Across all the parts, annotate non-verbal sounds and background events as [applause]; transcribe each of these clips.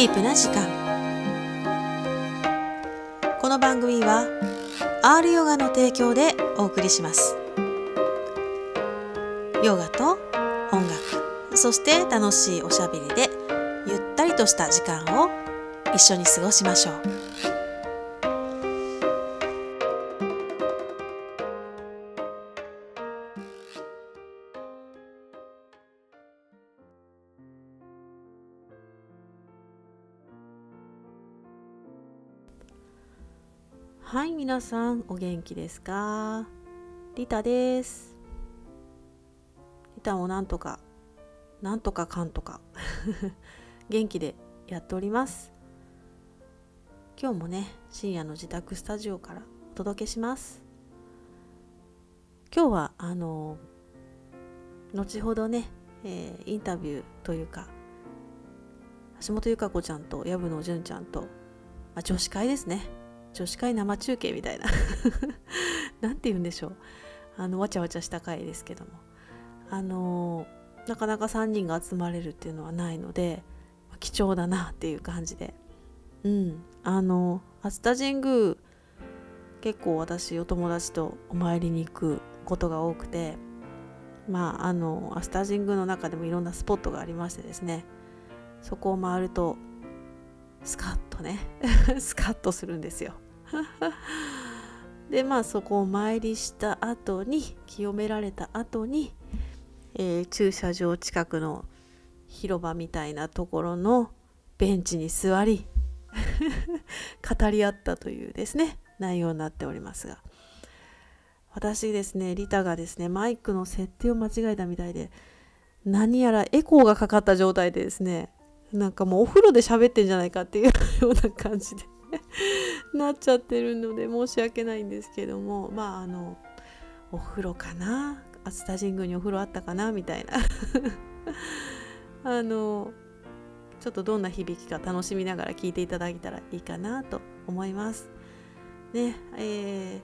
ディープな時間。この番組は R ヨガの提供でお送りします。ヨガと音楽そして楽しいおしゃべりでゆったりとした時間を一緒に過ごしましょう。皆さんお元気ですか？リタです。リタもなんとかなんとかかんとか。[laughs] 元気でやっております。今日もね深夜の自宅スタジオからお届けします。今日はあの後ほどね、えー、インタビューというか橋本由香子ちゃんと藪野純ちゃんと、まあ、女子会ですね。女子会生中継みたいな。[laughs] 何て言うんでしょう。あのわちゃわちゃした回ですけども。あのなかなか3人が集まれるっていうのはないので貴重だなっていう感じで。うん。あの熱田神宮結構私お友達とお参りに行くことが多くてまああの熱田神宮の中でもいろんなスポットがありましてですね。そこを回るとスカッとね。[laughs] スカッとするんですよ。[laughs] でまあそこを参りした後に清められた後に、えー、駐車場近くの広場みたいなところのベンチに座り [laughs] 語り合ったというですね内容になっておりますが。私ですねリタがですねマイクの設定を間違えたみたいで何やらエコーがかかった状態でですねなんかもうお風呂で喋ってんじゃないかっていう [laughs] ような感じで [laughs] なっちゃってるので申し訳ないんですけどもまああのお風呂かな？熱田神宮にお風呂あったかな？みたいな [laughs] あのちょっとどんな響きか楽しみながら聞いていただけたらいいかなと思います。ねえ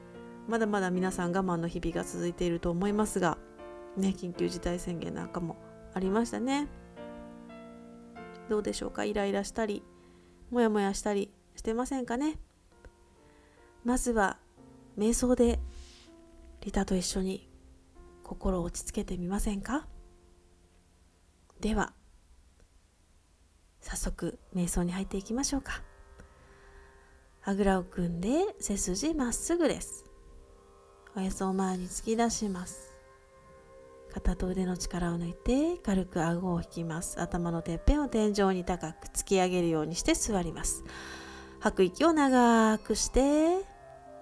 ー、まだまだ皆さん我慢の日々が続いていると思いますが、ね、緊急事態宣言なんかもありましたね。どうでしょうか？イライラしたりモヤモヤしたりしてませんかね？まずは瞑想でリタと一緒に心を落ち着けてみませんか？では早速瞑想に入っていきましょうか。あぐらを組んで背筋まっすぐです。おへそを前に突き出します。肩と腕の力を抜いて軽く顎を引きます。頭のてっぺんを天井に高く突き上げるようにして座ります。吐く息を長くして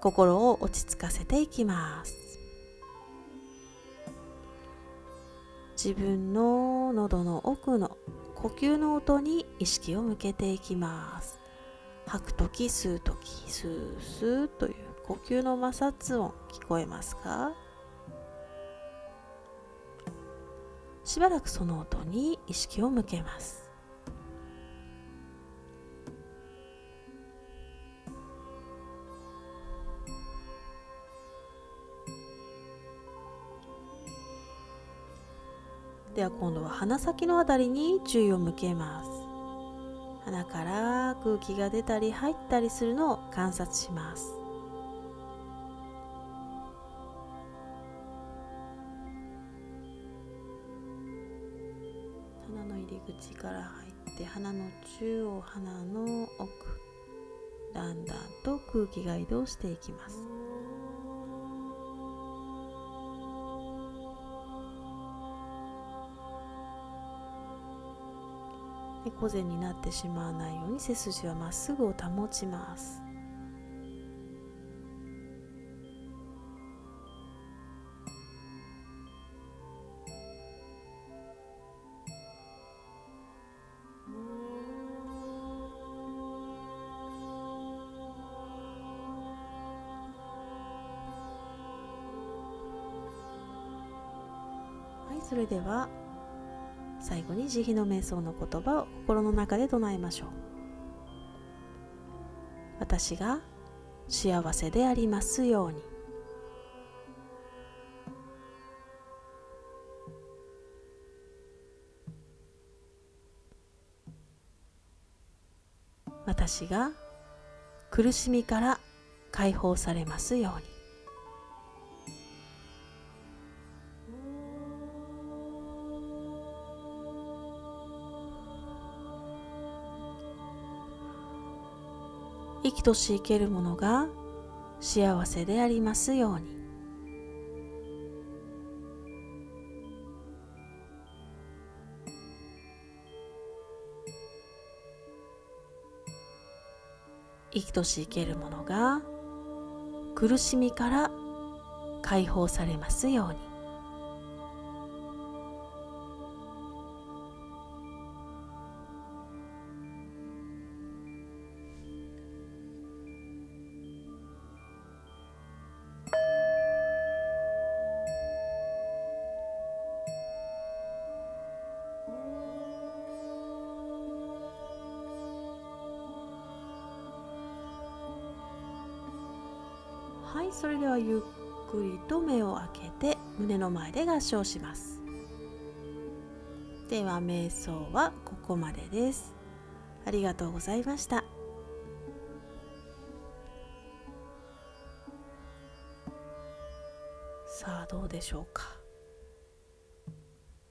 心を落ち着かせていきます。自分の喉の奥の呼吸の音に意識を向けていきます。吐く時吸う時スースーという呼吸の摩擦音聞こえますか？しばらくその音に意識を向けます。では今度は鼻先のあたりに注意を向けます。鼻から空気が出たり入ったりするのを観察します。口から入って鼻の中央鼻の奥だんだんと空気が移動していきます。猫背になってしまわないように背筋はまっすぐを保ちます。では最後に慈悲の瞑想の言葉を心の中で唱えましょう。私が幸せでありますように。私が苦しみから解放されますように。生きとし生けるものが幸せでありますように。生きとし生けるものが苦しみから解放されますように。前で合掌します。では瞑想はここまでです。ありがとうございました。さあどうでしょうか。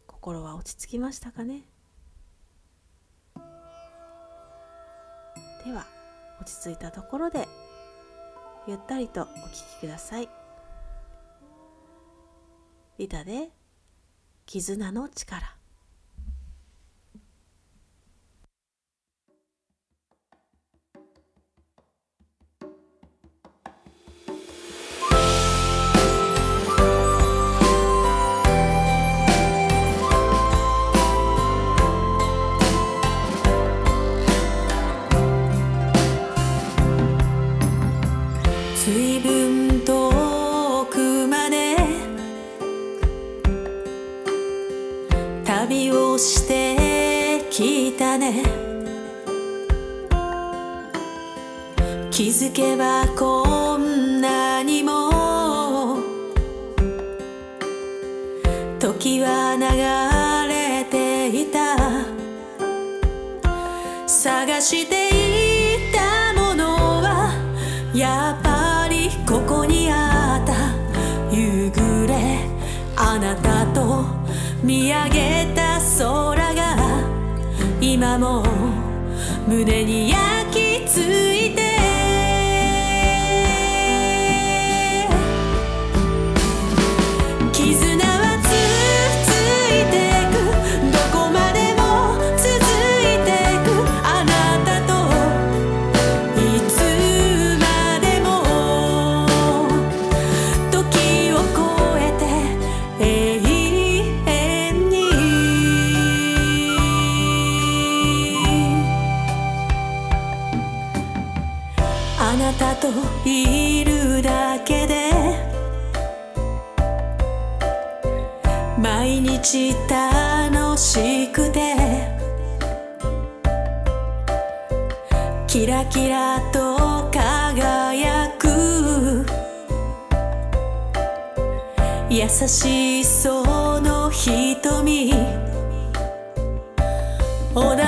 心は落ち着きましたかね。では落ち着いたところでゆったりとお聴きください。リタで絆の力。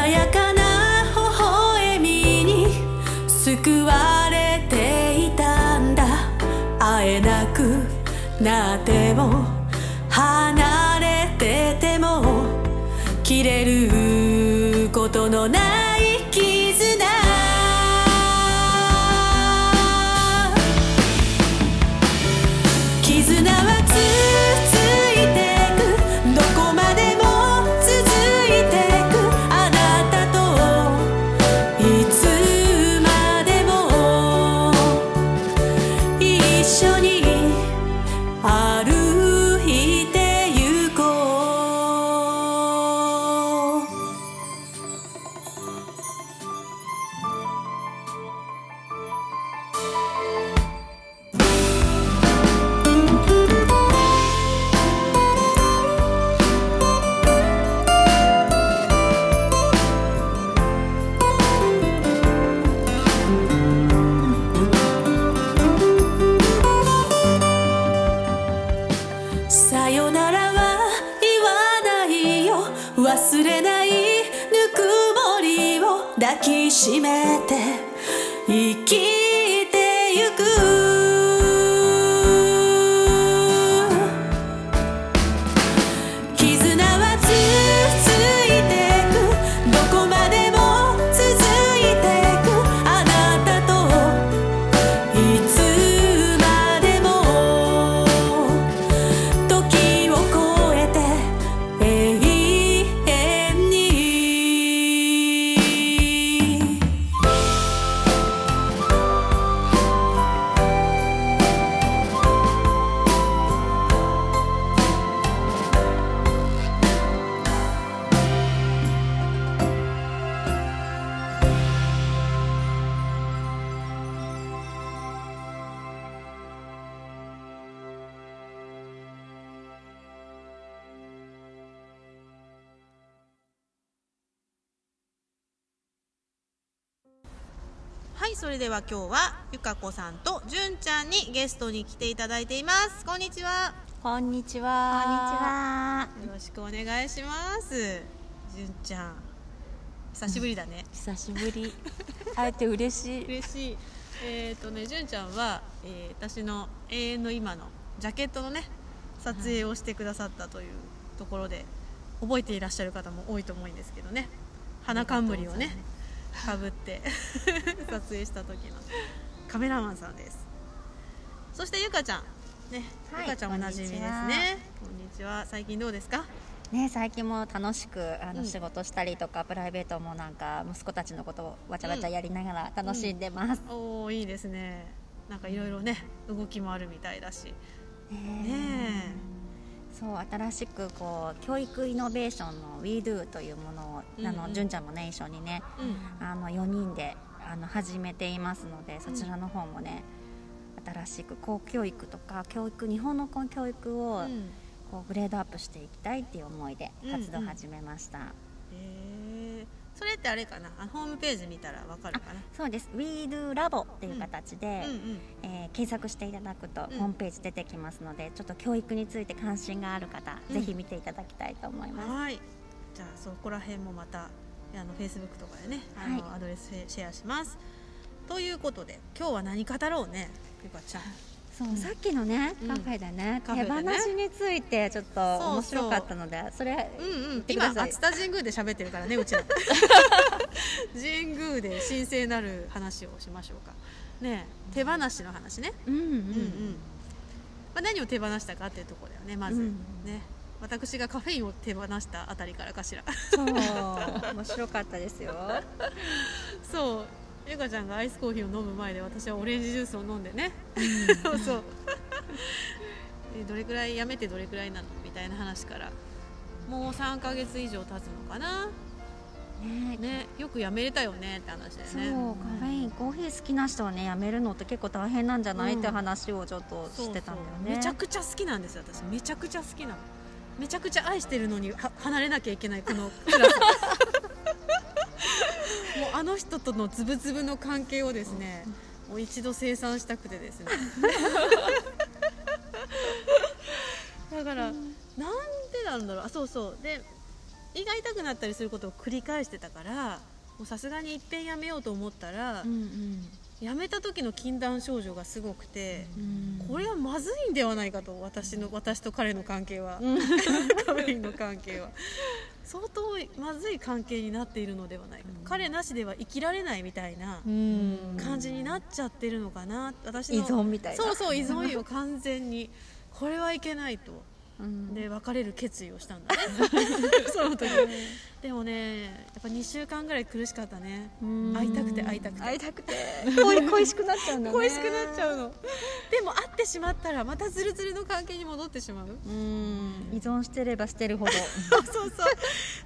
穏やかな微笑みに救われていたんだ。会えなくなっても離れてても切れることのないはいそれでは今日はゆかこさんとじゅんちゃんにゲストに来ていただいています。こんにちは。こんにちこんにちは。は。よろしくお願いします。じゅんちゃん。久しぶりだね、久しぶり。会えて嬉しい。[laughs] 嬉しい。えっ、とねじゅんちゃんは、えー私の永遠の今のジャケットのね撮影をしてくださったというところで、覚えていらっしゃる方も多いと思うんですけどね。花冠をねかぶって撮影した時の。カメラマンさんです。そしてゆかちゃん。ね、はいゆかちゃんおなじみですね。こんにちは。最近どうですか？ね、最近も楽しくあの、うん。仕事したりとかプライベートもなんか息子たちのことをわちゃわちゃやりながら楽しんでます。おおいいですね。なんかいろいろね動きもあるみたいだし。ねねそう新しくこう教育イノベーションの WeDo というものを、うんうん。あの純ちゃんもね一緒にねうん。あの4人であの始めていますのでそちらの方もね、新しく公教育とか教育日本の公教育を、うん。こうグレードアップしていきたいっていう思いで活動をうんうん。始めました、へーそれってあれかな？あホームページ見たらわかるかな？そうです。WeDo ラボっていう形で、うん。うんえー検索していただくとうんホームページ出てきますので、ちょっと教育について関心がある方、うん。ぜひ見ていただきたいと思います、はい。じゃあそこら辺もまたあのフェイスブックとかでねあの、はい。アドレスシェアします。ということで今日は何語ろうねゆかちゃんそう。さっきのね、うん。カフェでね。手放しについてちょっと面白かったのでそれうんうん。今熱田神宮で喋ってるからねうちら。[laughs] 神宮で神聖なる話をしましょうか。ねえ手放しの話ね。うんうん、うんうん。まあ、何を手放したかっていうところだよねまず、うん。ね。私がカフェインを手放したあたりからかしら。そう。面白かったですよ。[laughs] そうゆかちゃんがアイスコーヒーを飲む前で私はオレンジジュースを飲んでね、[laughs] そうそう。えどれくらいやめてどれくらいなのみたいな話からもう3ヶ月以上経つのかな。ねねよくやめれたよねって話だよそうねカフェインコーヒー好きな人はねやめるのって結構大変なんじゃない、う。んって話をちょっとそうしてたんだよそうねめちゃくちゃ好きなんですよ私。めちゃくちゃ好きなの。めちゃくちゃ愛してるのには離れなきゃいけないこのクラス [laughs] もうあの人とのズブズブの関係をですねもう一度清算したくてですね。[laughs] だから、なんでなんだろう。あそうそう。で胃が痛くなったりすることを繰り返してたからもうさすがにいっぺんやめようと思ったら、うんやめた時の禁断症状がすごくて、うん。うんこれはまずいんではないかと私の私と彼の関係は、カフェインの関係は。相当まずい関係になっているのではないかと、彼なしでは生きられないみたいなうん。感じになっちゃってるのかな。私の依存みたいな。そうそう依存よ完全に。これはいけないと。うんで別れる決意をしたんだね。[laughs] その時でもねやっぱ2週間ぐらい苦しかったね。会いたくて会いたくて。会いたくて。恋 [laughs] 恋しくなっちゃうんだね。恋しくなっちゃうの。でも会ってしまったらまたズルズルの関係に戻ってしまう。うん。依存してればしてるほど。[laughs] そうそう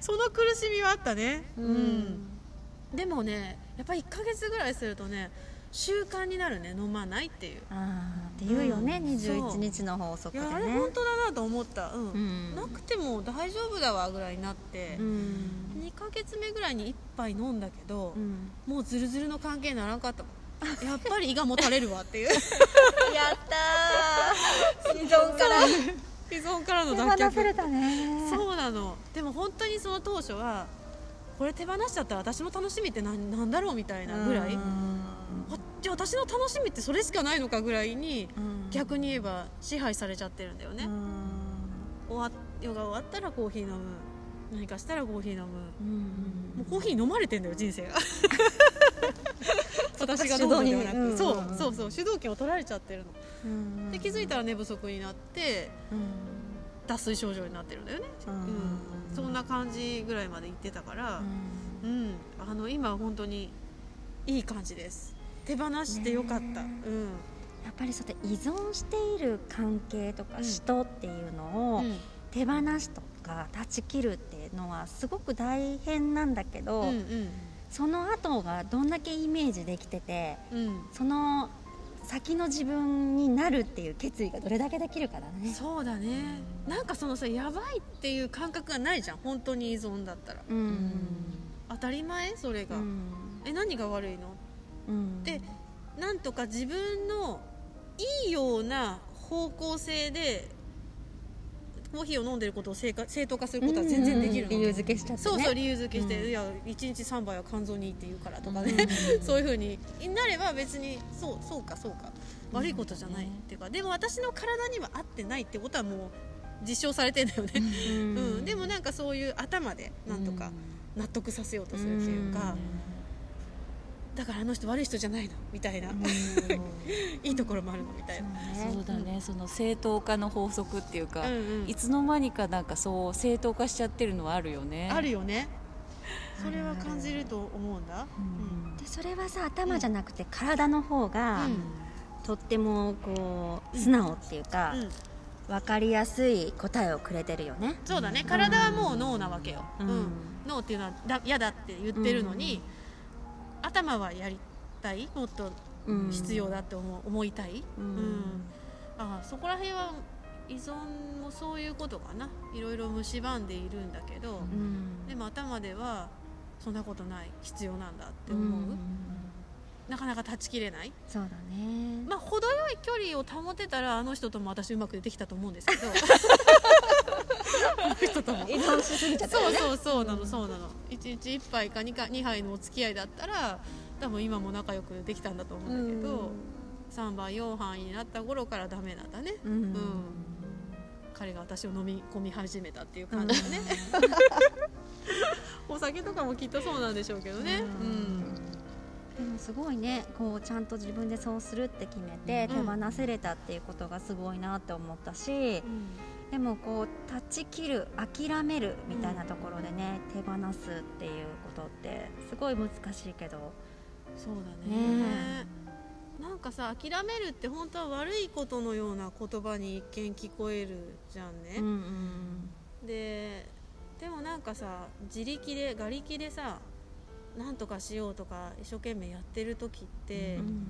その苦しみはあったね。ううん。でもねやっぱり1ヶ月ぐらいするとね習慣になるね。飲まないっていう。って言うよね、うん。21日の法則でいやあれね本当だなと思った、うん。うん。なくても大丈夫だわぐらいになって、うん。2ヶ月目ぐらいに1杯飲んだけど、うん。もうズルズルの関係にならなかったもん。[laughs] やっぱり胃がもたれるわっていう。[laughs] やったー。依存から。依存からの脱却。そうなの。でも本当にその当初はこれ手放しちゃったら私の楽しみって何なんだろうみたいなぐらい、私の楽しみってそれしかないのかぐらいに逆に言えば支配されちゃってるんだよね、終わヨガ終わったらコーヒー飲む。何かしたらコーヒー飲む、もうコーヒー飲まれてんだよ人生が。[laughs] 私が飲むんではなく、主導に。そううん。そうそう主導権を取られちゃってるの。で気づいたら寝不足になって脱水症状になってるんだよね、うん、そんな感じぐらいまで言ってたから、うん。あの今本当にいい感じです手放してよかった、ねうん。やっぱりそうやって依存している関係とかうん。人っていうのをうん。手放しとか断ち切るっていうのはすごく大変なんだけど、うんその後がどんだけイメージできててうん。うんその先の自分になるっていう決意がどれだけできるかだね。そうだね。なんかそのさやばいっていう感覚がないじゃん。本当に依存だったら。うん。当たり前？それが、うん。え何が悪いの？うん。でなんとか自分のいいような方向性でコーヒーを飲んでることを正当化することは全然できるの、理由付けしちゃってね。そうそう理由付けして、うん。いや1日3杯は肝臓にいいって言うからとかね、[laughs] そういうふうになれば別にそうそうかそうか。悪いことじゃない、っていうか。でも私の体には合ってないってことはもう実証されてんだよね、うん。うん。でもなんかそういう頭でなんとか納得させようとするっていうか、だからあの人悪い人じゃないの。みたいな、[laughs] いいところもあるのみたいな、そうだね。その正当化の法則っていうか、うんうん。いつの間にかなんかそう正当化しちゃってるのはあるよね。あるよね。それは感じると思うんだ、うん。でそれはさ頭じゃなくて体の方が、とってもこう素直っていうか、うん。分かりやすい答えをくれてるよね。そうだね。体はもう脳なわけよ、ううん。ん脳っていうのはだ嫌だって言ってるのに、頭はやりたい？もっとうん。必要だって思う思いたい、ううん。んああそこら辺は依存もそういうことかな。いろいろ蝕んでいるんだけど、うん。でも頭ではそんなことない。必要なんだって思う、なかなか断ち切れない。そうだね。まあ程よい距離を保てたらあの人とも私うまくできたと思うんですけど。[laughs] あの人とも。依存しすぎちゃったそうそうそうなのそうなの。1日1杯か 2, か2杯のお付き合いだったら多分今も仲良くできたんだと思うんだけど、3杯4杯になった頃からダメなんだね、うん。うん。彼が私を飲み込み始めたっていう感じだね、[laughs] お酒とかもきっとそうなんでしょうけどね、うんでもすごいねこうちゃんと自分でそうするって決めて手うん。放せれたっていうことがすごいなって思ったし、でもこう断ち切る諦めるみたいなところでね、手放すっていうことってすごい難しいけど。そうだね。なんかさ諦めるって本当は悪いことのような言葉に一見聞こえるじゃんね、うんででもなんかさ自力で我力でさなんとかしようとか一生懸命やってる時って、うん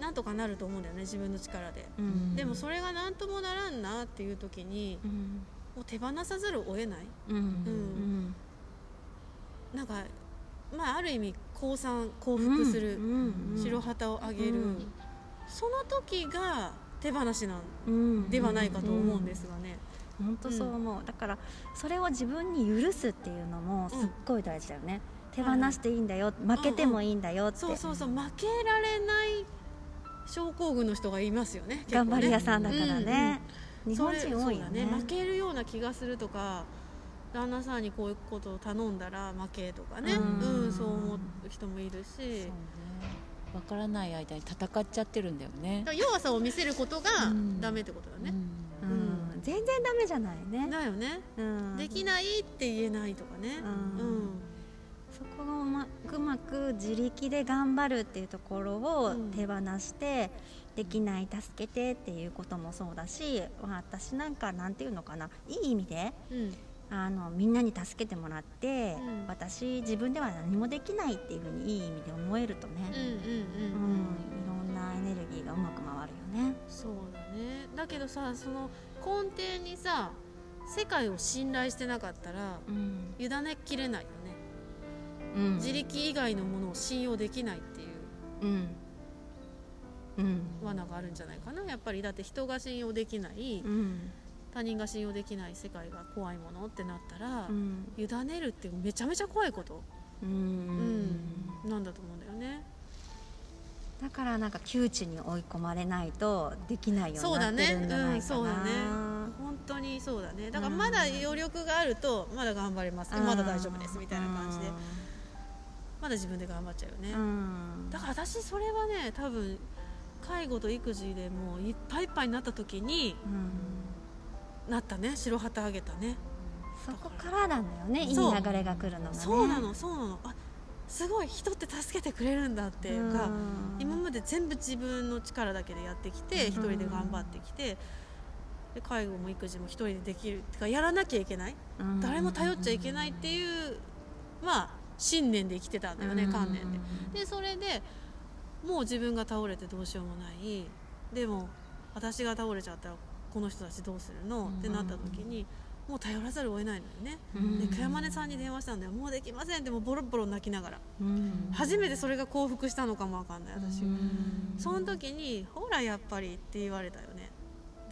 なんとかなると思うんだよね自分の力で、うん。でもそれが何ともならんなっていう時にうん。もう手放さざるを得ない。うん。うん。なんかまあある意味降参降伏する、白旗を上げる、うん。その時が手放しなんではないかと思うんですがね、本当そう思う、だからそれを自分に許すっていうのもすっごい大事だよね、手放していいんだよ、負けてもいいんだよって、そうそうそう負けられない症候群の人がいますよねね。頑張り屋さんだからね、日本それ人多いよね。そうだ負けるような気がするとか旦那さんにこういうことを頼んだら負けとかね、ううんんそう思う人もいるし。わからない間に戦っちゃってるんだよね。弱さを見せることがうん。ダメってことだね、ううん。ん。全然ダメじゃないね、だよね、うん、できないって言えないとかね。うん。うん。そこをうまうまく自力で頑張るっていうところをうん。手放して、できない助けてっていうこともそうだし私なんかなんていうのかないい意味でうん。あのみんなに助けてもらって、うん。私自分では何もできないっていうふうにいい意味で思えるとね、うんうんうん。うんいろんなエネルギーがうまく回るよね。そうだね。だけどさその根底にさ世界を信頼してなかったらうん。委ねきれないよねうん。自力以外のものを信用できないっていううん。うん。罠があるんじゃないかな。やっぱりだって人が信用できないうん。他人が信用できない世界が怖いものってなったら、うん。委ねるってめちゃめちゃ怖いこと、ううん。なんだと思うんだよね。だからなんか窮地に追い込まれないとできないようになってるねんじゃないかな、うんそうだね。本当にそうだね。だからまだ余力があるとまだ頑張れます、まだ大丈夫です。みたいな感じでまだ自分で頑張っちゃうよね、うん。だから私それはね多分介護と育児でもういっぱいいっぱいになった時にうん。なったね。白旗あげたね。そこからなんだよね。いい流れが来るのがね。そうなのそうなの。あすごい人って助けてくれるんだっていうか、うん。今まで全部自分の力だけでやってきて一人で頑張ってきてで介護も育児も一人でできるってかやらなきゃいけない。うん。誰も頼っちゃいけないっていうまあ信念で生きてたんだよねうん。観念で。でそれでもう自分が倒れてどうしようもない。でも私が倒れちゃったらこの人たちどうするの？ってなった時にもう頼らざるを得ないのよね。うん。で山根さんに電話したんだよ。もうできませんってもうボロボロ泣きながら。うん。初めてそれが降伏したのかもわかんない私うん。その時にほらやっぱりって言われたよね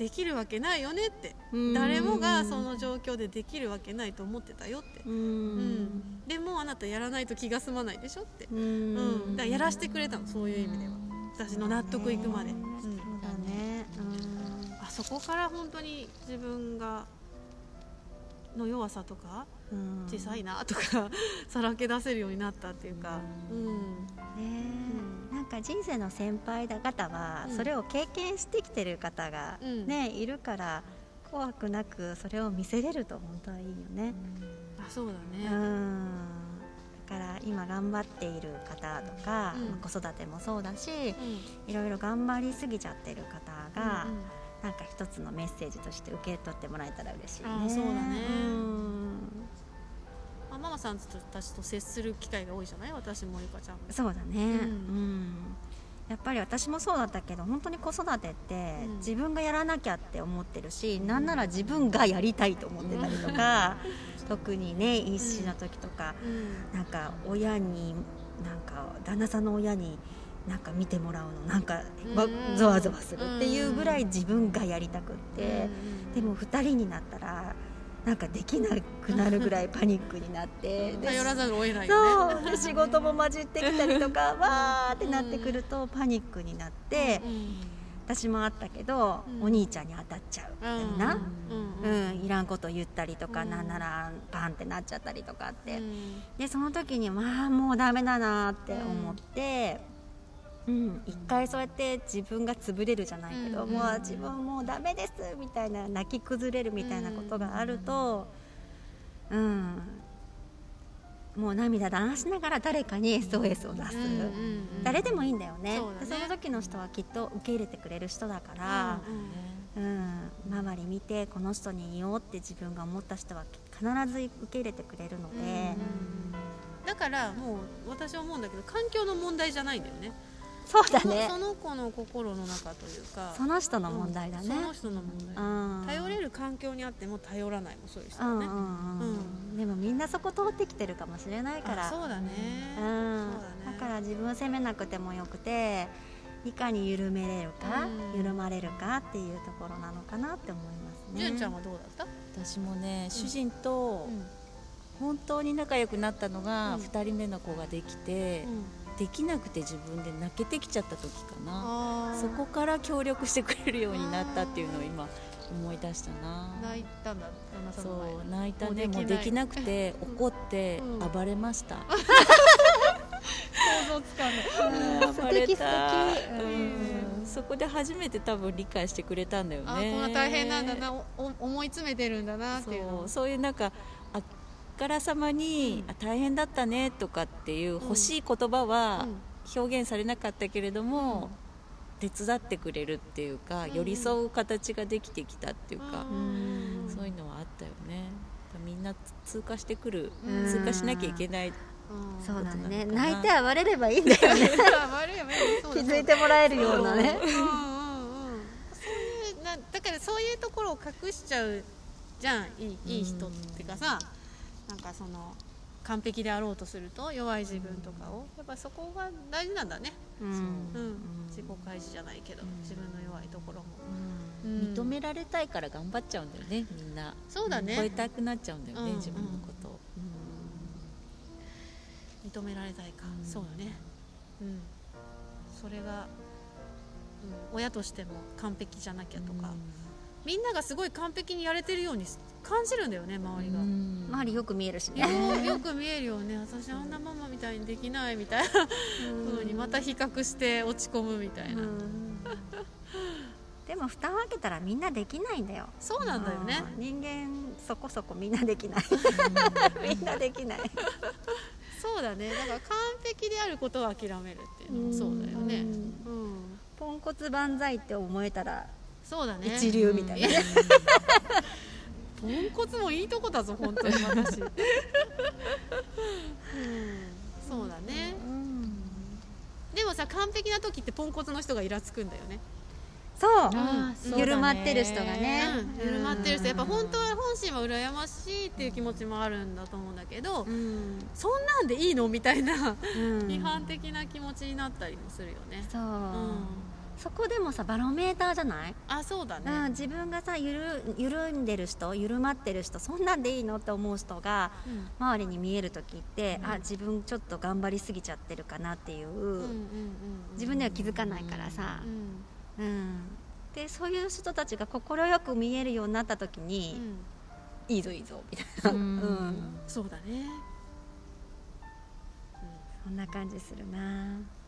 できるわけないよねって。うん。誰もがその状況でできるわけないと思ってたよって。ううん。んでもあなたやらないと気が済まないでしょって。ううん。んだからやらしてくれたのそういう意味では。私の納得いくまで、だね。あそこから本当に自分がの弱さとかうん。小さいなとか [laughs] さらけ出せるようになったっていうか、うん。ねか人生の先輩方はうん。それを経験してきてる方が、うん。ねいるから怖くなくそれを見せれると本当はいいよね、あそうだうね、ん、だから今頑張っている方とか、うん。まあ子育てもそうだしうん。いろいろ頑張りすぎちゃってる方が、うんうん。なんか一つのメッセージとして受け取ってもらえたら嬉しいね。あそうだね。うんまあ、ママさんたちと接する機会が多いじゃない？私もゆかちゃんも。そうだね、うん。うん。やっぱり私もそうだったけど本当に子育てってうん。自分がやらなきゃって思ってるし、なんなら自分がやりたいと思ってたりとか、特にね一子の時とか、うん。なんか親になんか旦那さんの親になんか見てもらうのなんかわうん。ゾワゾワするっていうぐらい自分がやりたくって、うん。でも2人になったらなんかできなくなるぐらいパニックになってで頼らざるを得ないよね。そうで仕事も混じってきたりとかわーってなってくるとパニックになって、私もあったけど、うん。お兄ちゃんに当たっちゃうみたいな、うんうんいらんこと言ったりとか、うん。なんならパンってなっちゃったりとかって、うん。でその時にまあもうダメだなって思って、うん。一回そうやって自分が潰れるじゃないけど、うん。もう自分もうダメですみたいな泣き崩れるみたいなことがあると、うん。もう涙流しながら誰かに SOS を出す、誰でもいいんだよね。そね。でその時の人はきっと受け入れてくれる人だから、うん周り見てこの人に言おうって自分が思った人は必ず受け入れてくれるので、だからもう私は思うんだけど環境の問題じゃないんだよねそうだね。その子の心の中というかその人の問題だね、その人の問題。うん。頼れる環境にあっても頼らないもそういう人だね。うんうんうん、でもみんなそこ通ってきてるかもしれないから。あそうだね。だから自分を責めなくてもよくていかに緩めれるか、うん。緩まれるかっていうところなのかなって思いますね。純ちゃんはどうだった？私もね主人とうん。本当に仲良くなったのがうん。2人目の子ができて、できなくて自分で泣けてきちゃった時かな。そこから協力してくれるようになったっていうのを今思い出したな。泣いたんだそう泣いたね。もうできなくて怒ってうん。暴れました、想像つかない。暴れた素敵素敵。うん。そこで初めて多分理解してくれたんだよねこんな大変なんだな思い詰めてるんだなっていうのそうそういうなん。かあからさまに、うん。あ大変だったねとかっていう欲しい言葉は表現されなかったけれども、手伝ってくれるっていうか、うん。寄り添う形ができてきたっていうか、うん。そういうのはあったよね。みんな通過してくる、うん。通過しなきゃいけないうん。そうだね。泣いて暴れればいいんだよね。悪いよねそう気だづいてもらえるようなね。うんうんうん。そういうなだからそういうところを隠しちゃうじゃん。いいいい人っていうかさ、なんかその完璧であろうとすると弱い自分とかをやっぱそこが大事なんだね、うん。うん。自己開示じゃないけど、うん。自分の弱いところも、認められたいから頑張っちゃうんだよねみんな。そうだね。超えたくなっちゃうんだよね、うん。自分のこと。を、認められたいか、うん。そうよね。うん。それが、うん、親としても完璧じゃなきゃとか、みんながすごい完璧にやれてるように感じるんだよね周りが、うん。周りよく見えるしよね。よく見えるよね。私あんなママみたいにできないみたいな。風にまた比較して落ち込むみたいな、うん。でも蓋を開けたらみんなできないんだよ。そうなんだよね。うん。人間そこそこみんなできない。みんなできない。そうだね。だから完璧であることを諦めるっていうのもそうだよね。うん、ポンコツ万歳って思えたらそうだね。一流みたいな。ねポンコツもいいとこだぞ本当に私、[laughs] うん、そうだね。でもさ完璧な時ってポンコツの人がイラつくんだよね。そう。うだね。緩まってる人がね。うん、緩まってる人。やっぱ本当は本心は羨ましいっていう気持ちもあるんだと思うんだけど、うん。そんなんでいいの？みたいなうん。批判的な気持ちになったりもするよね、そう、うん、そこでもさバロメーターじゃない、あそうだうんね、自分がさゆる緩んでる人緩まってる人そんなんでいいのって思う人がうん。周りに見える時って、うん。あ自分ちょっと頑張りすぎちゃってるかなっていう、自分では気づかないからさ。う、ん。うん。でそういう人たちが快く見えるようになった時うに、ん。いいぞいいぞみたいな、うん。そうだね、そんな感じするな。だ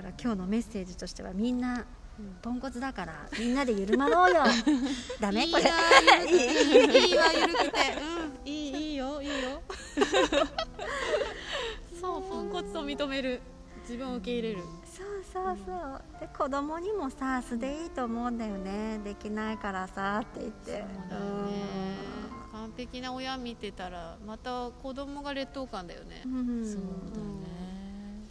から今日のメッセージとしてはみんなうんポンコツだからみんなで緩まろうよ。[laughs] ダメ？これ。いいわゆるくて。うん。いいいいよいいよ。[laughs] そうポンコツを認める。自分を受け入れる。そうそうそう。で子供にもさ素でいいと思うんだよね。できないからさって言って。完璧な親見てたらまた子供が劣等感だよね。うんうん。そうだね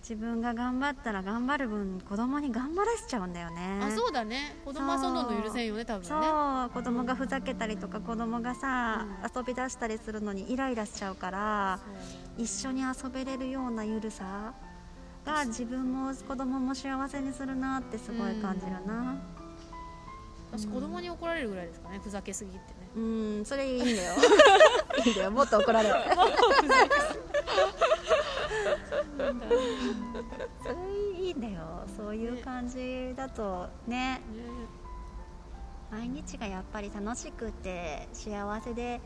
自分が頑張ったら頑張る分子供に頑張らせちゃうんだよね。あそうだね。子供遊んどんの許せんよね多分ね。そう子供がふざけたりとか子供がさ、う遊び出したりするのにイライラしちゃうから一緒に遊べれるようなゆるさが自分も子供も幸せにするなってすごい感じるな。私子供に怒られるぐらいですかねふざけすぎってね。うんそれいいんだよ。[laughs] [laughs] いいんだよ。もっと怒られる [laughs] それいいんだよ。そういう感じだとね。毎日がやっぱり楽しくて幸せで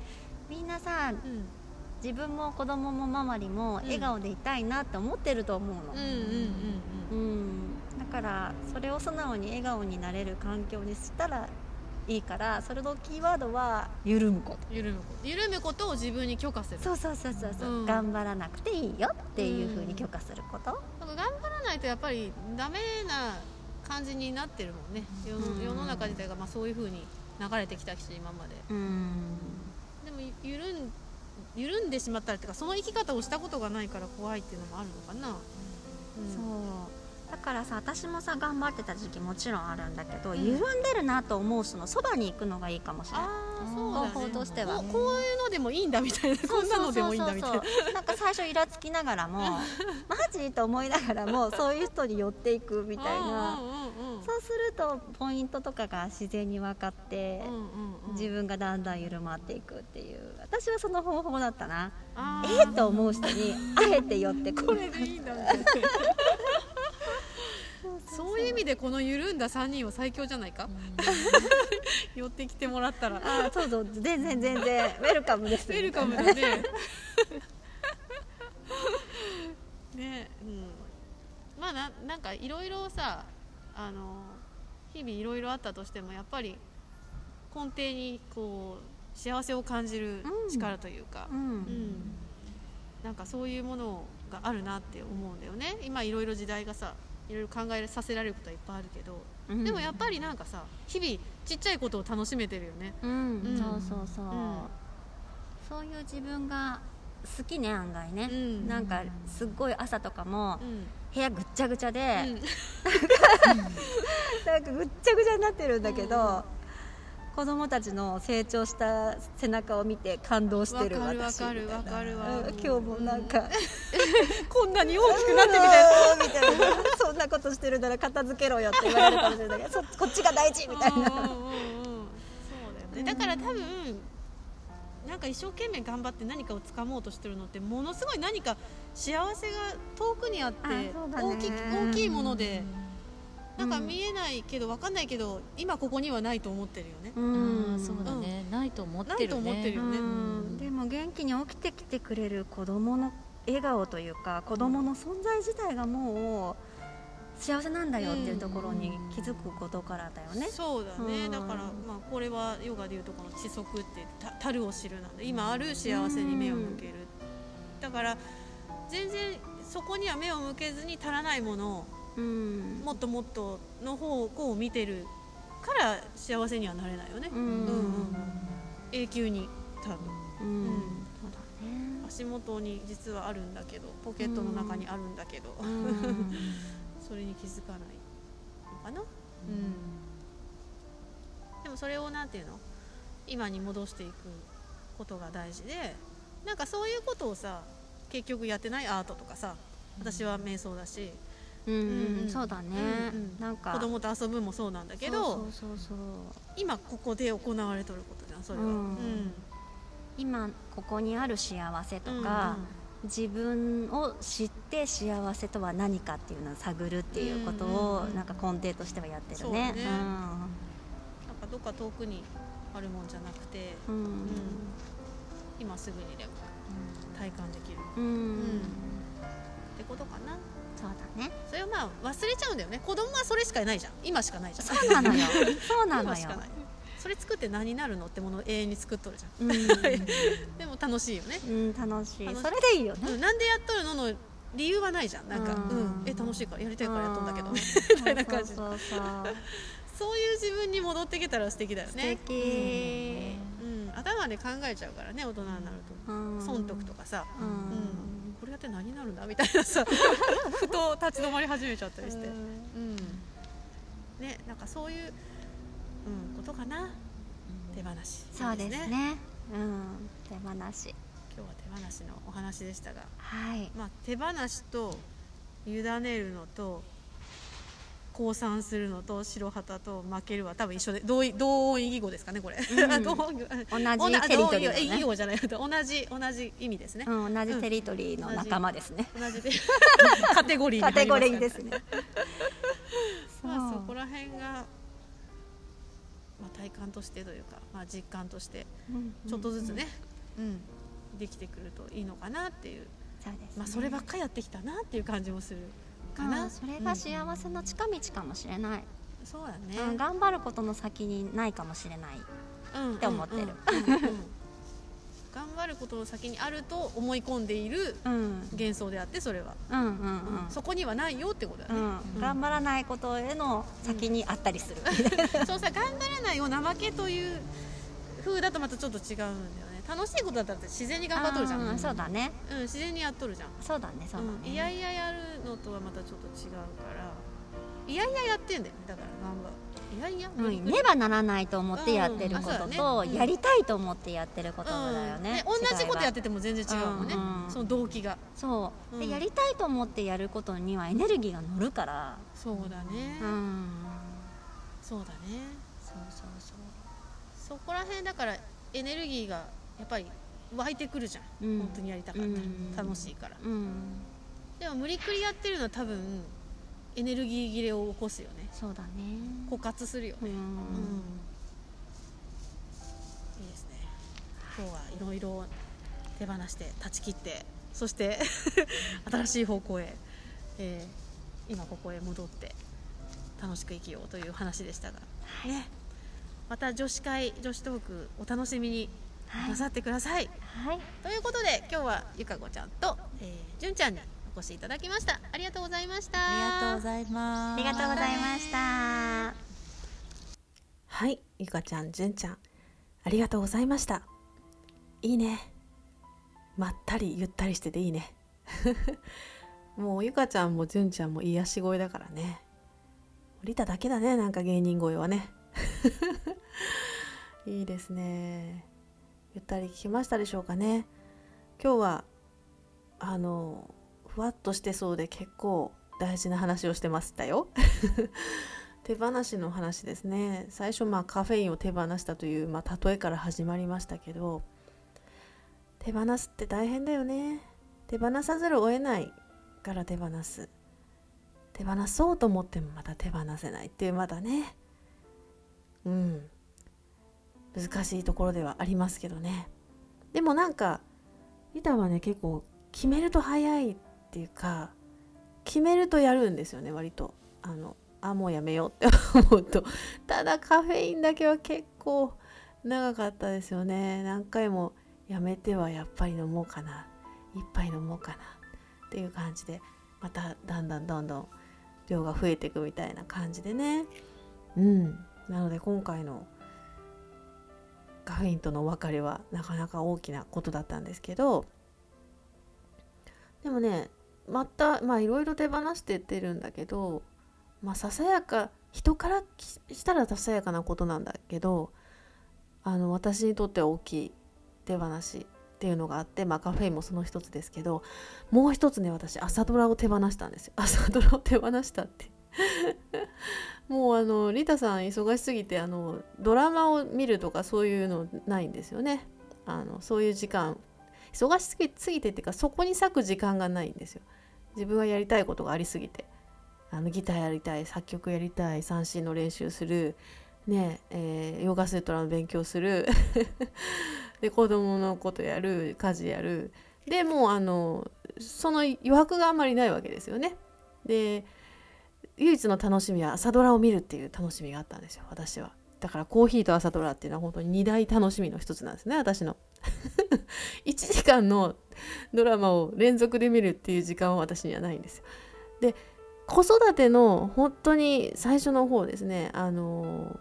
みんなさうん。自分も子供もママにも笑顔でいたいなって思ってると思うの、だからそれを素直に笑顔になれる環境にしたらいいからそれのキーワードは緩むこと。うん緩むこと。緩むことを自分に許可する。そうそうそうそうそう、うん。頑張らなくていいよっていうふうに許可すること、なんか頑張らないとやっぱりダメな感じになってるもんね。世の,、うん。世の中自体がまあそういう風に流れてきたし今まで。うん。でも緩ん緩んでしまったらっていうかその生き方をしたことがないから怖いっていうのもあるのかな、うん。そうだからさ私もさ頑張ってた時期もちろんあるんだけど、ん。緩んでるなと思う人のそばに行くのがいいかもしれない方法としては。ここういうのでもいいんだみたいな。こん。なのでもいいんだみたいな。そうそうそうそう。なんか最初イラつきながらもマジ？と思いながらも [laughs] そういう人に寄っていくみたいな。そうするとポイントとかが自然に分かって、うんうんうん。自分がだんだん緩まっていくっていう。私はその方法だったな。あえっと思う人にあえて寄ってここるれでいいんだみたいなそういう意味でこの緩んだ3人は最強じゃないか？[laughs] 寄ってきてもらったら。あそうそう。全然全然。ウェルカムです。ウェルカムだね。[laughs] ねうん。まあななんかいろいろさあの日々いろいろあったとしてもやっぱり根底にこう幸せを感じる力というか、ううんん。なんかそういうものがあるなって思うんだよね。今いろいろ時代がさいろいろ考えさせられることはいっぱいあるけど、うん。でもやっぱりなんかさ日々ちっちゃいことを楽しめてるよね。うん、うん。そうそうそう、うん。そういう自分が好きね案外ね、うん。なんかすっごい朝とかもうん。部屋ぐっちゃぐちゃで、うん。なんか [laughs] ぐっちゃぐちゃになってるんだけど、子供たちの成長した背中を見て感動してるわかる私わかるわかるわ。うん今日もなんか、[laughs] こんなに大きくなってみたいな。みたいなそんなことしてるなら片付けろよって言われるかもしれないけど [laughs] そこっちが大事みたいな。だよね。だから多分なんか一生懸命頑張って何かを掴もうとしてるのってものすごい何か幸せが遠くにあって大き大きいものでなんかうん見えないけど分かんないけど今ここにはないと思ってるよね。うん。そうだね、ないと思ってるね。ないと思ってるよね。うん。でも元気に起きてきてくれる子供の笑顔というか子供の存在自体がもう幸せなんだよっていうところに気づくことからだよね。そうだね、うん。だから、まあ、これはヨガでいうとこの知足ってた樽を知るなんで今ある幸せに目を向ける、だから全然そこには目を向けずに足らないものをうん。もっともっとの方向を見てるから幸せにはなれないよね、うんうんうん。永久に多分。うん。うん。そうだね。足元に実はあるんだけどポケットの中にあるんだけど、うん。[laughs] それに気づかないのかな、うん、でもそれをなんていうの？今に戻していくことが大事でなんかそういうことをさ結局やってないアートとかさ私は瞑想だし、うんうんうん。そうだね、うんうんなんか。子供と遊ぶもそうなんだけどそうそうそう。今ここで行われとることじゃんそれは、うん。今ここにある幸せとか、自分を知って幸せとは何かっていうのを探るっていうことうんうんをうん。なんか根底としてはやってるね。そうね。なん。かどっか遠くにあるもんじゃなくて、うん。うん。今すぐにでも体感できる。うんそうだね。それをまあ忘れちゃうんだよね。子供はそれしかないじゃん。今しかないじゃん。そうなのよ。[laughs] そうなのよ。それ作って何になるのってものを永遠に作っとるじゃん。うん、[laughs] でも楽しいよね、うん、楽しい。それでいいよね。うん、なんでやっとるのの理由はないじゃん。なんか、ううん。んえ楽しいからやりたいからやっとんだけど。うん。[laughs] みたいな感じ。そうそうそうそう。そういう自分に戻ってきたら素敵だよ素ね敵。うん、頭で考えちゃうからね大人になると。うん。損得とかさ、うんやって何になるんだみたいなさ [laughs] ふと立ち止まり始めちゃったりして、うん。ねなんかそういう、うん、ことかな。手放しそうですね。うん、手放し。今日は手放しのお話でしたが、はい。まあ、手放しと委ねるのと降参するのと白旗と負けるは多分一緒で同意同音異義語ですかねこれ、ん [laughs] 同じテリトリーだね異義語じゃない同じ同じ意味ですね、うん、同じテリトリーの仲間ですね。同じ [laughs] でカテゴリーにカテゴリーですね。[laughs] まあそこら辺が、まあ、体感としてというか、まあ、実感としてちょっとずつね、うんできてくるといいのかなっていう、そうですね。まあ、そればっかりやってきたなっていう感じもするかうな、ん。それが幸せの近道かもしれない、うんそうだね、うん頑張ることの先にないかもしれない。うん。って思ってる。頑張ることの先にあると思い込んでいるうん。幻想であってそれは、そこにはないよってことだうね、ん。頑張らないことへの先にあったりする、[laughs] そうさ頑張らないを怠けという風だとまたちょっと違うんだよね楽しいことだったら自然に頑張っとるじゃん、うんそうだね。うん、自然にやっとるじゃん、そうだねそうだね、うん、いやいややるのとはまたちょっと違うから。いやいややってんだよねだから頑張いやいやうん、ねばならないと思ってやってるこうんあそうとだね。と、やりたいと思ってやってることだよね、うん。同じことやっててても全然違うもんね、うんうん。その動機が。そう、でうん。やりたいと思ってやることにはエネルギーが乗るから。そうだね、うん。そうだね。そうそうそう。そこら辺だからエネルギーがやっぱり湧いてくるじゃん、うん。本当にやりたかったら、うん。楽しいから。うん。でも無理くりやってるのは多分エネルギー切れを起こすよね。そうだね。枯渇するよね、うん。うん。いいですね。今日はいろいろ手放して断ち切ってそして [laughs] 新しい方向へ、えー今ここへ戻って楽しく生きようという話でしたが、ね。また女子会女子トークお楽しみになさってください、はいということで今日はゆかこちゃんと、えー、じゅんちゃんにお越しいただきましたありがとうございましたありがとうございますありがとうございましたはい、ゆかちゃん、じゅんちゃん、ありがとうございました。いいね。まったりゆったりしてていいね。[laughs] もうゆかちゃんもじゅんちゃんも癒し声だからね。降りただけだね、なんか芸人声はね。[laughs] いいですねゆったり聞きましたでしょうかね。今日はあのふわっとしてそうで結構大事な話をしてましたよ。[laughs] 手放しの話ですね。最初まあカフェインを手放したという、まあ、例えから始まりましたけど手放すって大変だよね。手放さざるを得ないから手放す。手放そうと思ってもまた手放せないっていうまだね。うん。難しいところではありますけどね。でもなんか板はね結構決めると早いっていうか決めるとやるんですよね割と。あのあもうやめようって思うと。ただカフェインだけは結構長かったですよね。何回もやめてはやっぱり飲もうかな。一杯飲もうかな。っていう感じでまただんだんどんどん量が増えていくみたいな感じでね。うん。なので今回のカフェインとのお別れはなかなか大きなことだったんですけどでもねまたまあいろいろ手放してってるんだけどまあささやか人からしたらささやかなことなんだけどあの私にとっては大きい手放しっていうのがあって、まあ、カフェインもその一つですけどもう一つね私朝ドラを手放したんですよ。朝ドラを手放したって。もうあのリタさん忙しすぎてあのドラマを見るとかそういうのないんですよね。あのそういう時間忙しすぎすぎてっていうかそこに割く時間がないんですよ。自分はやりたいことがありすぎて。あのギターやりたい作曲やりたい三振の練習するねえー、ヨガスートラの勉強する [laughs] で子供のことやる家事やる。でもうあのその余白があんまりないわけですよね。で唯一の楽しみは朝ドラを見るっていう楽しみがあったんですよ私は。だからコーヒーと朝ドラっていうのは本当に2大楽しみの一つなんですね私の。[laughs] 1時間のドラマを連続で見るっていう時間は私にはないんですよ。で子育ての本当に最初の方ですねあの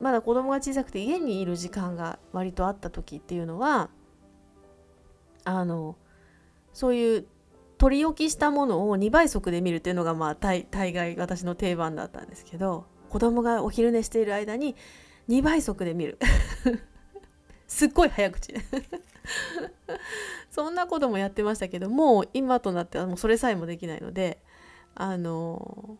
まだ子供が小さくて家にいる時間が割とあった時っていうのはあのそういう取り置きしたものを2倍速で見るっていうのがまあ大概私の定番だったんですけど子供がお昼寝している間に2倍速で見る。[laughs] すっごい早口。[laughs] そんなこともやってましたけどもう今となってはもうそれさえもできないのであの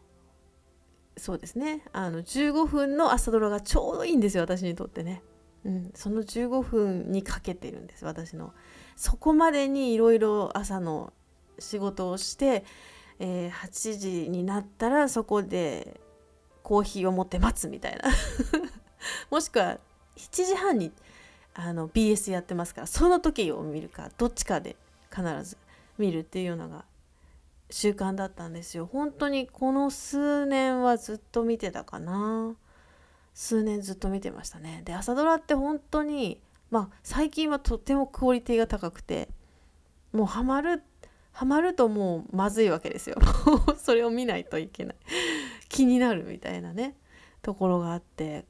そうですね。あの15分の朝ドラがちょうどいいんですよ私にとってね、うん、その15分にかけてるんです私の。そこまでにいろいろ朝の仕事をして、えー、8時になったらそこでコーヒーを持って待つみたいな。[laughs] もしくは7時半にあの BS やってますからその時を見るかどっちかで必ず見るっていうのが習慣だったんですよ。本当にこの数年はずっと見てたかな。数年ずっと見てましたね。で朝ドラって本当にまあ最近はとてもクオリティが高くてもうハマるハマるともうまずいわけですよ。[laughs] それを見ないといけない。気になるみたいなね。ところがあって。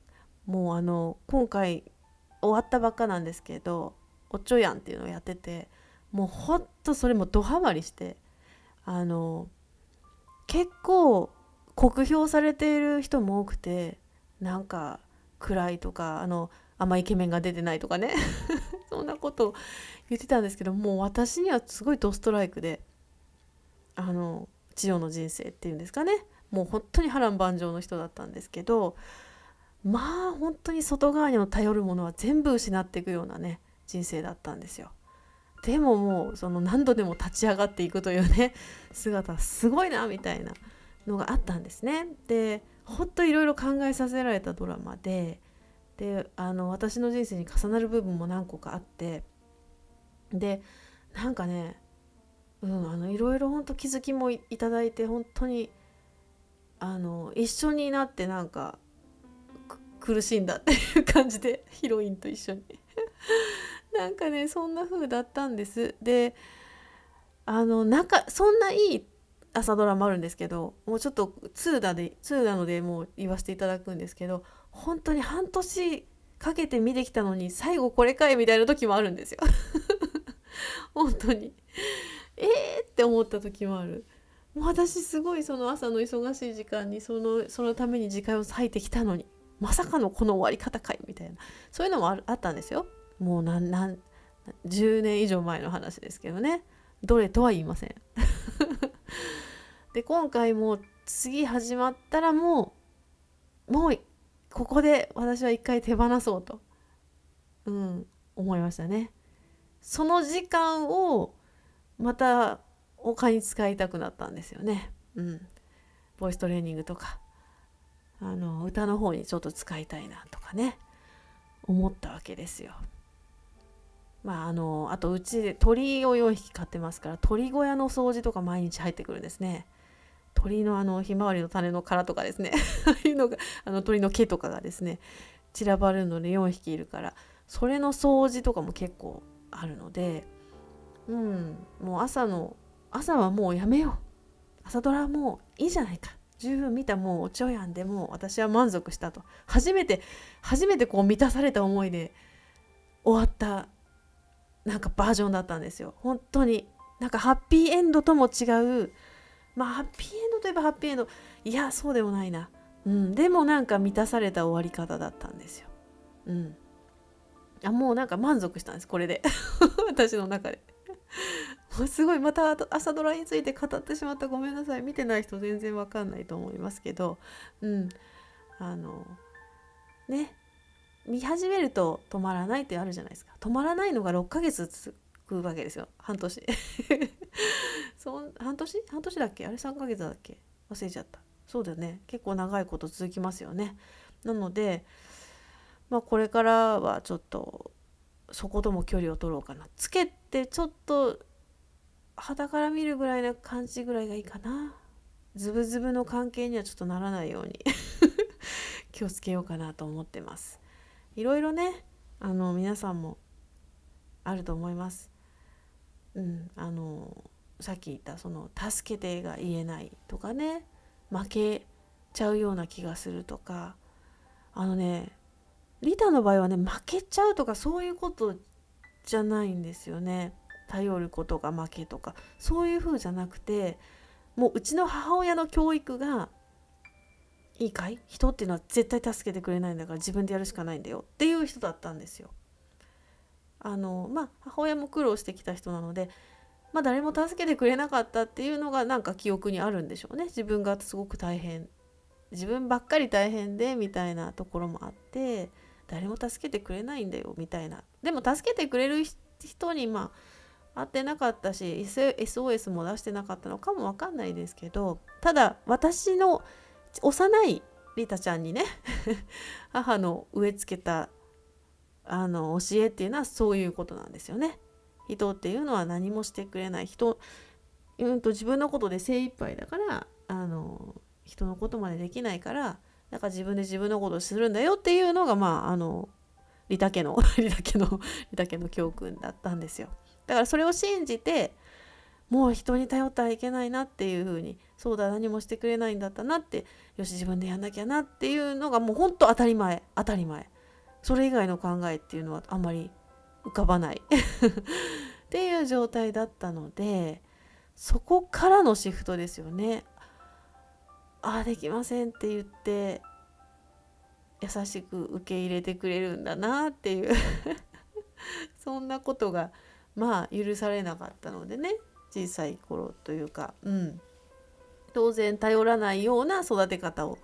もうあの今回終わったばっかなんですけど「おっちょやん」っていうのをやっててもうほんとそれもドハマりして。あの結構酷評されている人も多くてなんか暗いとかあのあんまイケメンが出てないとかね [laughs] そんなことを言ってたんですけどもう私にはすごいドストライクであの千代の人生っていうんですかねもう本当に波乱万丈の人だったんですけどまあ本当に外側にも頼るものは全部失っていくようなね人生だったんですよ。でももうその何度でも立ち上がっていくというね姿すごいなみたいなのがあったんですね。でほんといろいろ考えさせられたドラマでであの私の人生に重なる部分も何個かあってでなんかねうんあのいろいろ本当気づきもいただいて本当にあの一緒になってなんか苦しんだっていう感じで [laughs] ヒロインと一緒に。[laughs] なんかねそんな風だったんです。であの中そんないい朝ドラもあるんですけどもうちょっと2だで2なのでもう言わせていただくんですけど本当に半年かけて見てきたのに最後これかいみたいな時もあるんですよ。[laughs] 本当に。えー？って思った時もある。もう私すごいその朝の忙しい時間にそのそのために時間を割いてきたのにまさかのこの終わり方かいみたいな。そういうのもあるあったんですよ。もう何何10年以上前の話ですけどね。どれとは言いません。[laughs] で今回も次始まったらもうもうここで私は一回手放そうと、うん、思いましたね。その時間をまた他に使いたくなったんですよね。うん、ボイストレーニングとかあの歌の方にちょっと使いたいなとかね思ったわけですよ。まああのあとうちで鳥を4匹飼ってますから鳥小屋の掃除とか毎日入ってくるんですね。鳥のあのひまわりの種の殻とかですね。[laughs] あいうのがあの鳥の毛とかがですね散らばるので4匹いるからそれの掃除とかも結構あるのでうんもう朝の朝はもうやめよう。朝ドラもういいじゃないか。十分見たもうお茶やんでもう私は満足したと。初めて初めてこう満たされた思いで終わったなんかバージョンだったんですよ。本当になんかハッピーエンドとも違うまあハッピーエンドといえばハッピーエンド。いやそうでもないな。うん。でもなんか満たされた終わり方だったんですよ。うん。あもうなんか満足したんです。これで。[laughs] 私の中で。も [laughs] うすごいまた朝ドラについて語ってしまった。ごめんなさい。見てない人全然わかんないと思いますけど。うん。あのね。見始めると止まらないってあるじゃないですか。止まらないのが6ヶ月続くわけですよ。半年。[laughs] そ半年？半年だっけ？あれ？3ヶ月だっけ？忘れちゃった。そうだよね。結構長いこと続きますよね。なのでまあこれからはちょっとそことも距離を取ろうかな。つけてちょっと肌から見るぐらいな感じぐらいがいいかな。ズブズブの関係にはちょっとならないように。[laughs] 気をつけようかなと思ってます。いろいろねあの皆さんもあると思います。うん、あのさっき言ったその「助けて」が言えないとかね負けちゃうような気がするとかあのねリタの場合はね負けちゃうとかそういうことじゃないんですよね。頼ることが負けとかそういう風じゃなくてもううちの母親の教育がいいかい？人っていうのは絶対助けてくれないんだから自分でやるしかないんだよっていう人だったんですよ。あのまあ母親も苦労してきた人なので、まあ、誰も助けてくれなかったっていうのがなんか記憶にあるんでしょうね。自分がすごく大変自分ばっかり大変でみたいなところもあって誰も助けてくれないんだよみたいな。でも助けてくれる人にまあ会ってなかったし SOS も出してなかったのかもわかんないですけどただ私の幼いリタちゃんにね [laughs] 母の植え付けたあの教えっていうのはそういうことなんですよね。人っていうのは何もしてくれない人、うんと自分のことで精一杯だからあの人のことまでできないからだから自分で自分のことをするんだよっていうのがまああのリタ家の [laughs] リタ家のリタ家の教訓だったんですよ。だからそれを信じてもう人に頼ってはいけないなっていうふうにそうだ何もしてくれないんだったなってよし自分でやんなきゃなっていうのがもうほんと当たり前当たり前それ以外の考えっていうのはあんまり浮かばない。[laughs] っていう状態だったのでそこからのシフトですよね。ああできませんって言って優しく受け入れてくれるんだなっていう。[laughs] そんなことがまあ許されなかったのでね。小さい頃というか、うん、当然頼らないような育て方を、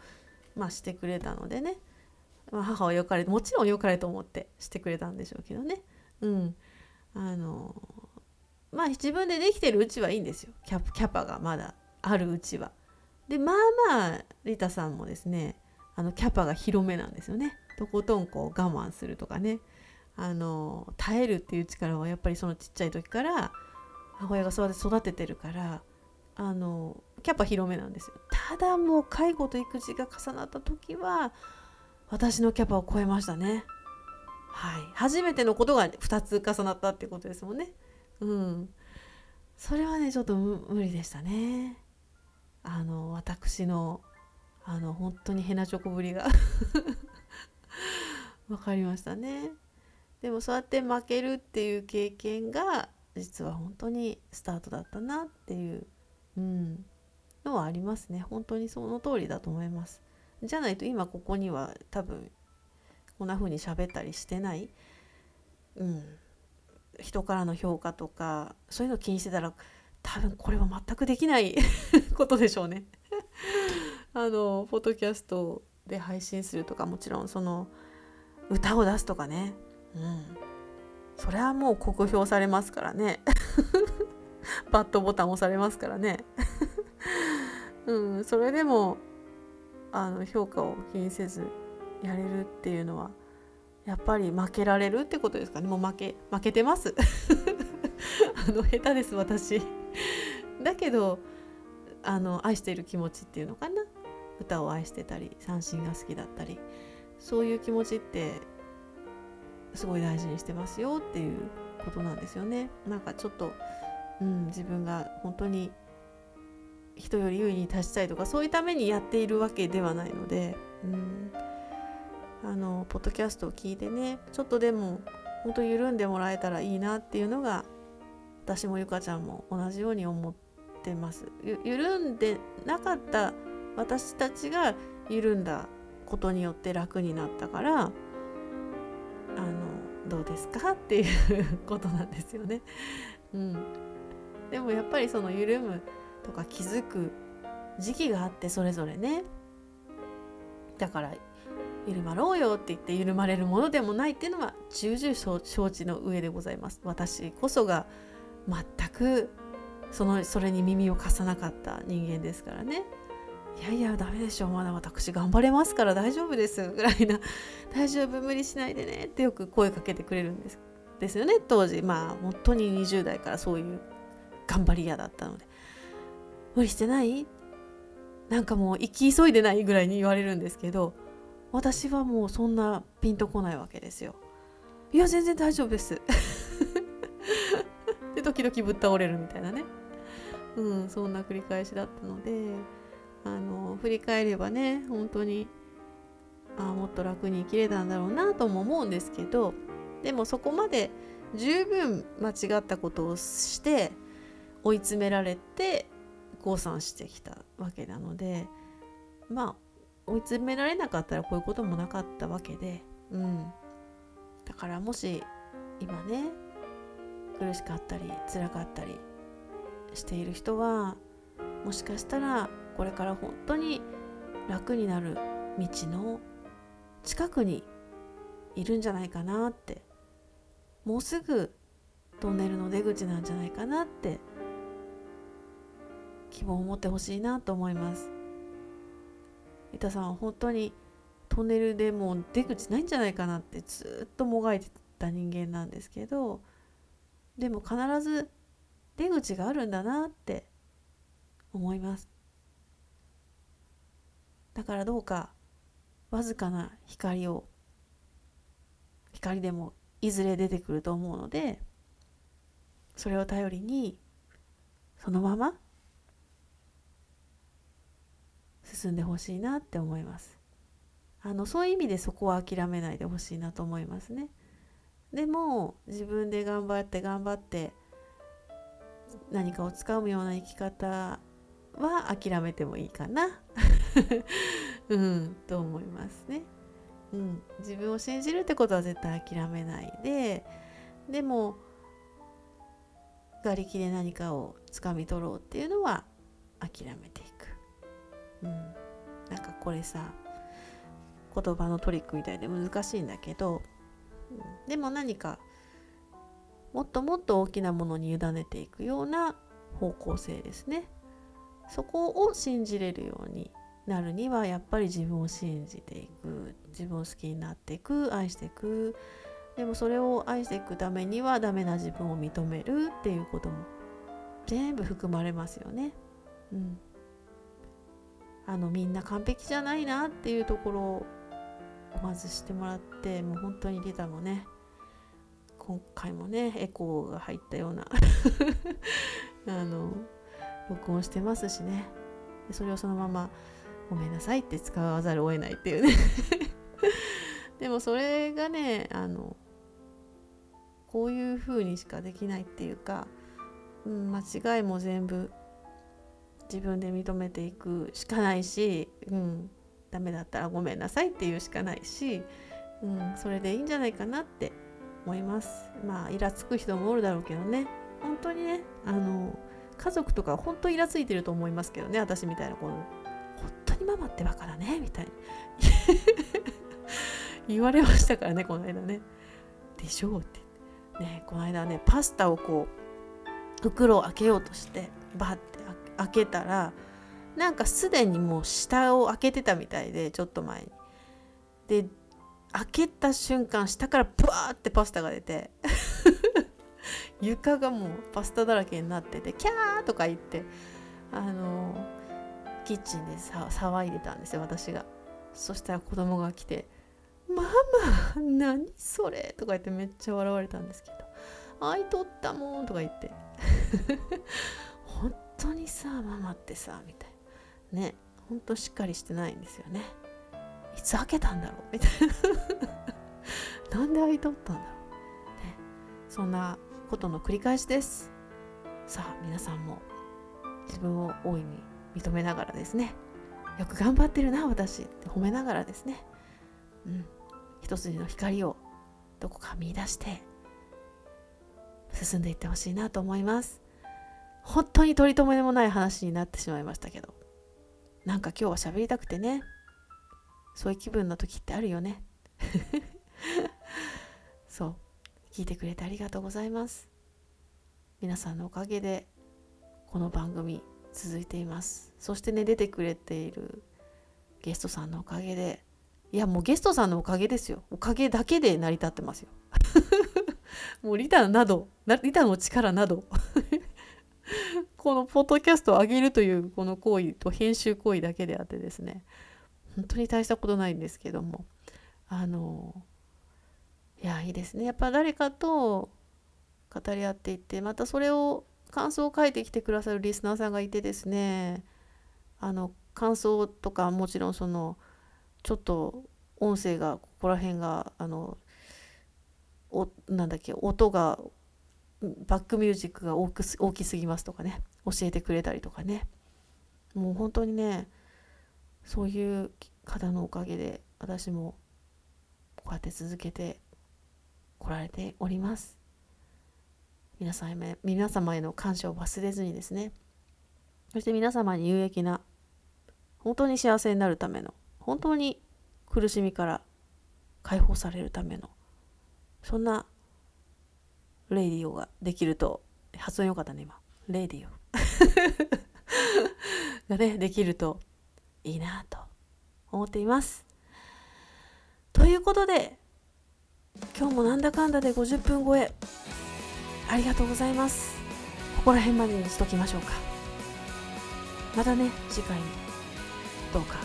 まあ、してくれたのでね、まあ、母は良かれもちろん良かれと思ってしてくれたんでしょうけどね。うん、あのまあ自分でできてるうちはいいんですよキャキャパがまだあるうちは。でまあまあリタさんもですねあのキャパが広めなんですよね。とことんこう我慢するとかねあの耐えるっていう力はやっぱりそのちっちゃい時から母親が育ててるからあのキャパ広めなんですよただもう介護と育児が重なった時は私のキャパを超えましたね。はい。初めてのことが2つ重なったってことですもんね。うん。それはねちょっと無理でしたね。あの私のあの本当にヘナチョコぶりが。[laughs] 分かりましたね。でもそうやって負けるっていう経験が実は本当にスタートだったなっていう、うん、のはありますね。本当にその通りだと思います。じゃないと今ここには多分こんな風に喋ったりしてない、うん、人からの評価とかそういうの気にしてたら多分これは全くできない [laughs] ことでしょうね。[laughs] あのポッドキャストで配信するとかもちろんその歌を出すとかね、うん、それはもう酷評されますからね。[laughs] バットボタン押されますからね。うん、それでもあの評価を気にせずやれるっていうのはやっぱり負けられるってことですかね。もう負け負けてます。[laughs] あの下手です私。だけどあの愛している気持ちっていうのかな。歌を愛してたり三振が好きだったり。そういう気持ちってすごい大事にしてますよっていうことなんですよね。なんかちょっと、うん、自分が本当に人より優位に立ちたいとかそういうためにやっているわけではないので、うん、あのポッドキャストを聞いてねちょっとでも本当緩んでもらえたらいいなっていうのが私もゆかちゃんも同じように思ってます。緩んでなかった私たちが緩んだことによって楽になったからあのどうですかっていうことなんですよね。うん、でもやっぱりその緩むとか気づく時期があってそれぞれね。だから緩まろうよって言って緩まれるものでもないっていうのは重々承知の上でございます。私こそが全くそのそれに耳を貸さなかった人間ですからね。いやいやダメでしょう。まだ私頑張れますから大丈夫です。ぐらいな。大丈夫無理しないでねってよく声かけてくれるんです。ですよね当時。まあ本当に20代からそういう頑張り屋だったので。無理してない？なんかもう行き急いでないぐらいに言われるんですけど私はもうそんなピンとこないわけですよ。いや全然大丈夫です。[laughs] で時々ぶっ倒れるみたいなね。うん、そんな繰り返しだったのであの振り返ればね本当にあもっと楽に生きれたんだろうなとも思うんですけどでもそこまで十分間違ったことをして追い詰められて降参してきたわけなのでまあ追い詰められなかったらこういうこともなかったわけで、うん、だからもし今ね苦しかったり辛かったりしている人はもしかしたらこれから本当に楽になる道の近くにいるんじゃないかなってもうすぐトンネルの出口なんじゃないかなって希望を持ってほしいなと思います。三田さんは本当にトンネルでもう出口ないんじゃないかなってずっともがいてた人間なんですけどでも必ず出口があるんだなって思います。だからどうかわずかな光を光でもいずれ出てくると思うのでそれを頼りにそのまま進んでほしいなって思います。あのそういう意味でそこは諦めないでほしいなと思いますね。でも自分で頑張って頑張って何かをつかむような生き方は諦めてもいいかな。[laughs] うんと思いますね、うん、自分を信じるってことは絶対諦めないで。でも瓦礫で何かをつかみ取ろうっていうのは諦めていく。うん、なんかこれさ言葉のトリックみたいで難しいんだけど、うん、でも何かもっともっと大きなものに委ねていくような方向性ですね。そこを信じれるようになるにはやっぱり自分を信じていく。自分を好きになっていく愛していく。でもそれを愛していくためにはダメな自分を認めるっていうことも全部含まれますよね。うん、あのみんな完璧じゃないなっていうところをまずしてもらってもう本当にリタもね今回もねエコーが入ったような [laughs] あの録音してますしね。それをそのままごめんなさいって使わざるを得ないっていうね。[laughs] でもそれがねあのこういう風にしかできないっていうか、うん、間違いも全部自分で認めていくしかないし、うん、ダメだったらごめんなさいって言うしかないし、うん、それでいいんじゃないかなって思います。まあイラつく人もおるだろうけどね。本当にねあの家族とか本当イラついてると思いますけどね私みたいなこの。本当にママってバカだねみたいに。[laughs] 言われましたからねこの間ね。でしょうって。ねこの間ねパスタをこう袋を開けようとしてバッて開けたらなんかすでにもう下を開けてたみたいでちょっと前に。で開けた瞬間下からブワーってパスタが出て [laughs] 床がもうパスタだらけになっててキャーとか言ってあのキッチンでさ騒いでたんですよ私が。そしたら子供が来て「ママ何それ?」とか言ってめっちゃ笑われたんですけど「愛取ったもん」とか言って。当にさママってさみたいな。ねほんとしっかりしてないんですよね。いつ開けたんだろう？みたいな。[laughs] なんで開いとったんだろう？ね。そんなことの繰り返しです。さあ皆さんも自分を大いに認めながらですね。よく頑張ってるな私って褒めながらですね。うん。一筋の光をどこか見出して進んでいってほしいなと思います。本当に取り留めもない話になってしまいましたけど。なんか今日は喋りたくてね。そういう気分の時ってあるよね。[laughs] そう。聞いてくれてありがとうございます。皆さんのおかげでこの番組続いています。そしてね出てくれているゲストさんのおかげで。いやもうゲストさんのおかげですよ。おかげだけで成り立ってますよ。[laughs] もうリタなどリタの力など。このポッドキャストを上げるというこの行為と編集行為だけであってですね本当に大したことないんですけどもあのいやいいですね。やっぱ誰かと語り合っていってまたそれを感想を書いてきてくださるリスナーさんがいてですねあの感想とかもちろんそのちょっと音声がここら辺があのおなんだっけ音がバックミュージックが大く大きすぎますとかね。教えてくれたりとかね。もう本当にねそういう方のおかげで私もこうやって続けてこられております。皆さんへ皆様への感謝を忘れずにですね。そして皆様に有益な本当に幸せになるための本当に苦しみから解放されるためのそんなレイディオができると発音よかったね今。レイディオ。[laughs] がねできるといいなと思っています。ということで今日もなんだかんだで50分超えありがとうございます。ここら辺までにしときましょうか。またね次回にどうか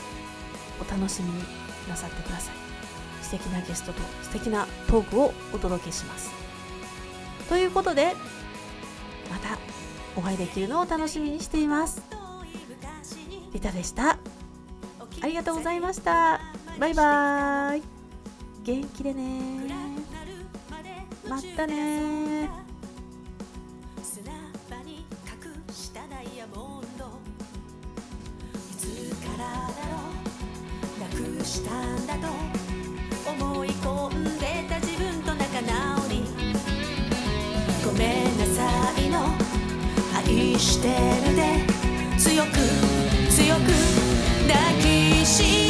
お楽しみになさってください。素敵なゲストと素敵なトークをお届けします。ということでまた。お会いできるのを楽しみにしています。リタでした。ありがとうございました。バイバーイ。元気でね。またね。砂場に隠したダイヤモンド。いつからだろう。なくしたんだと思い込んでた自分。愛してるで。強く強く抱きしめ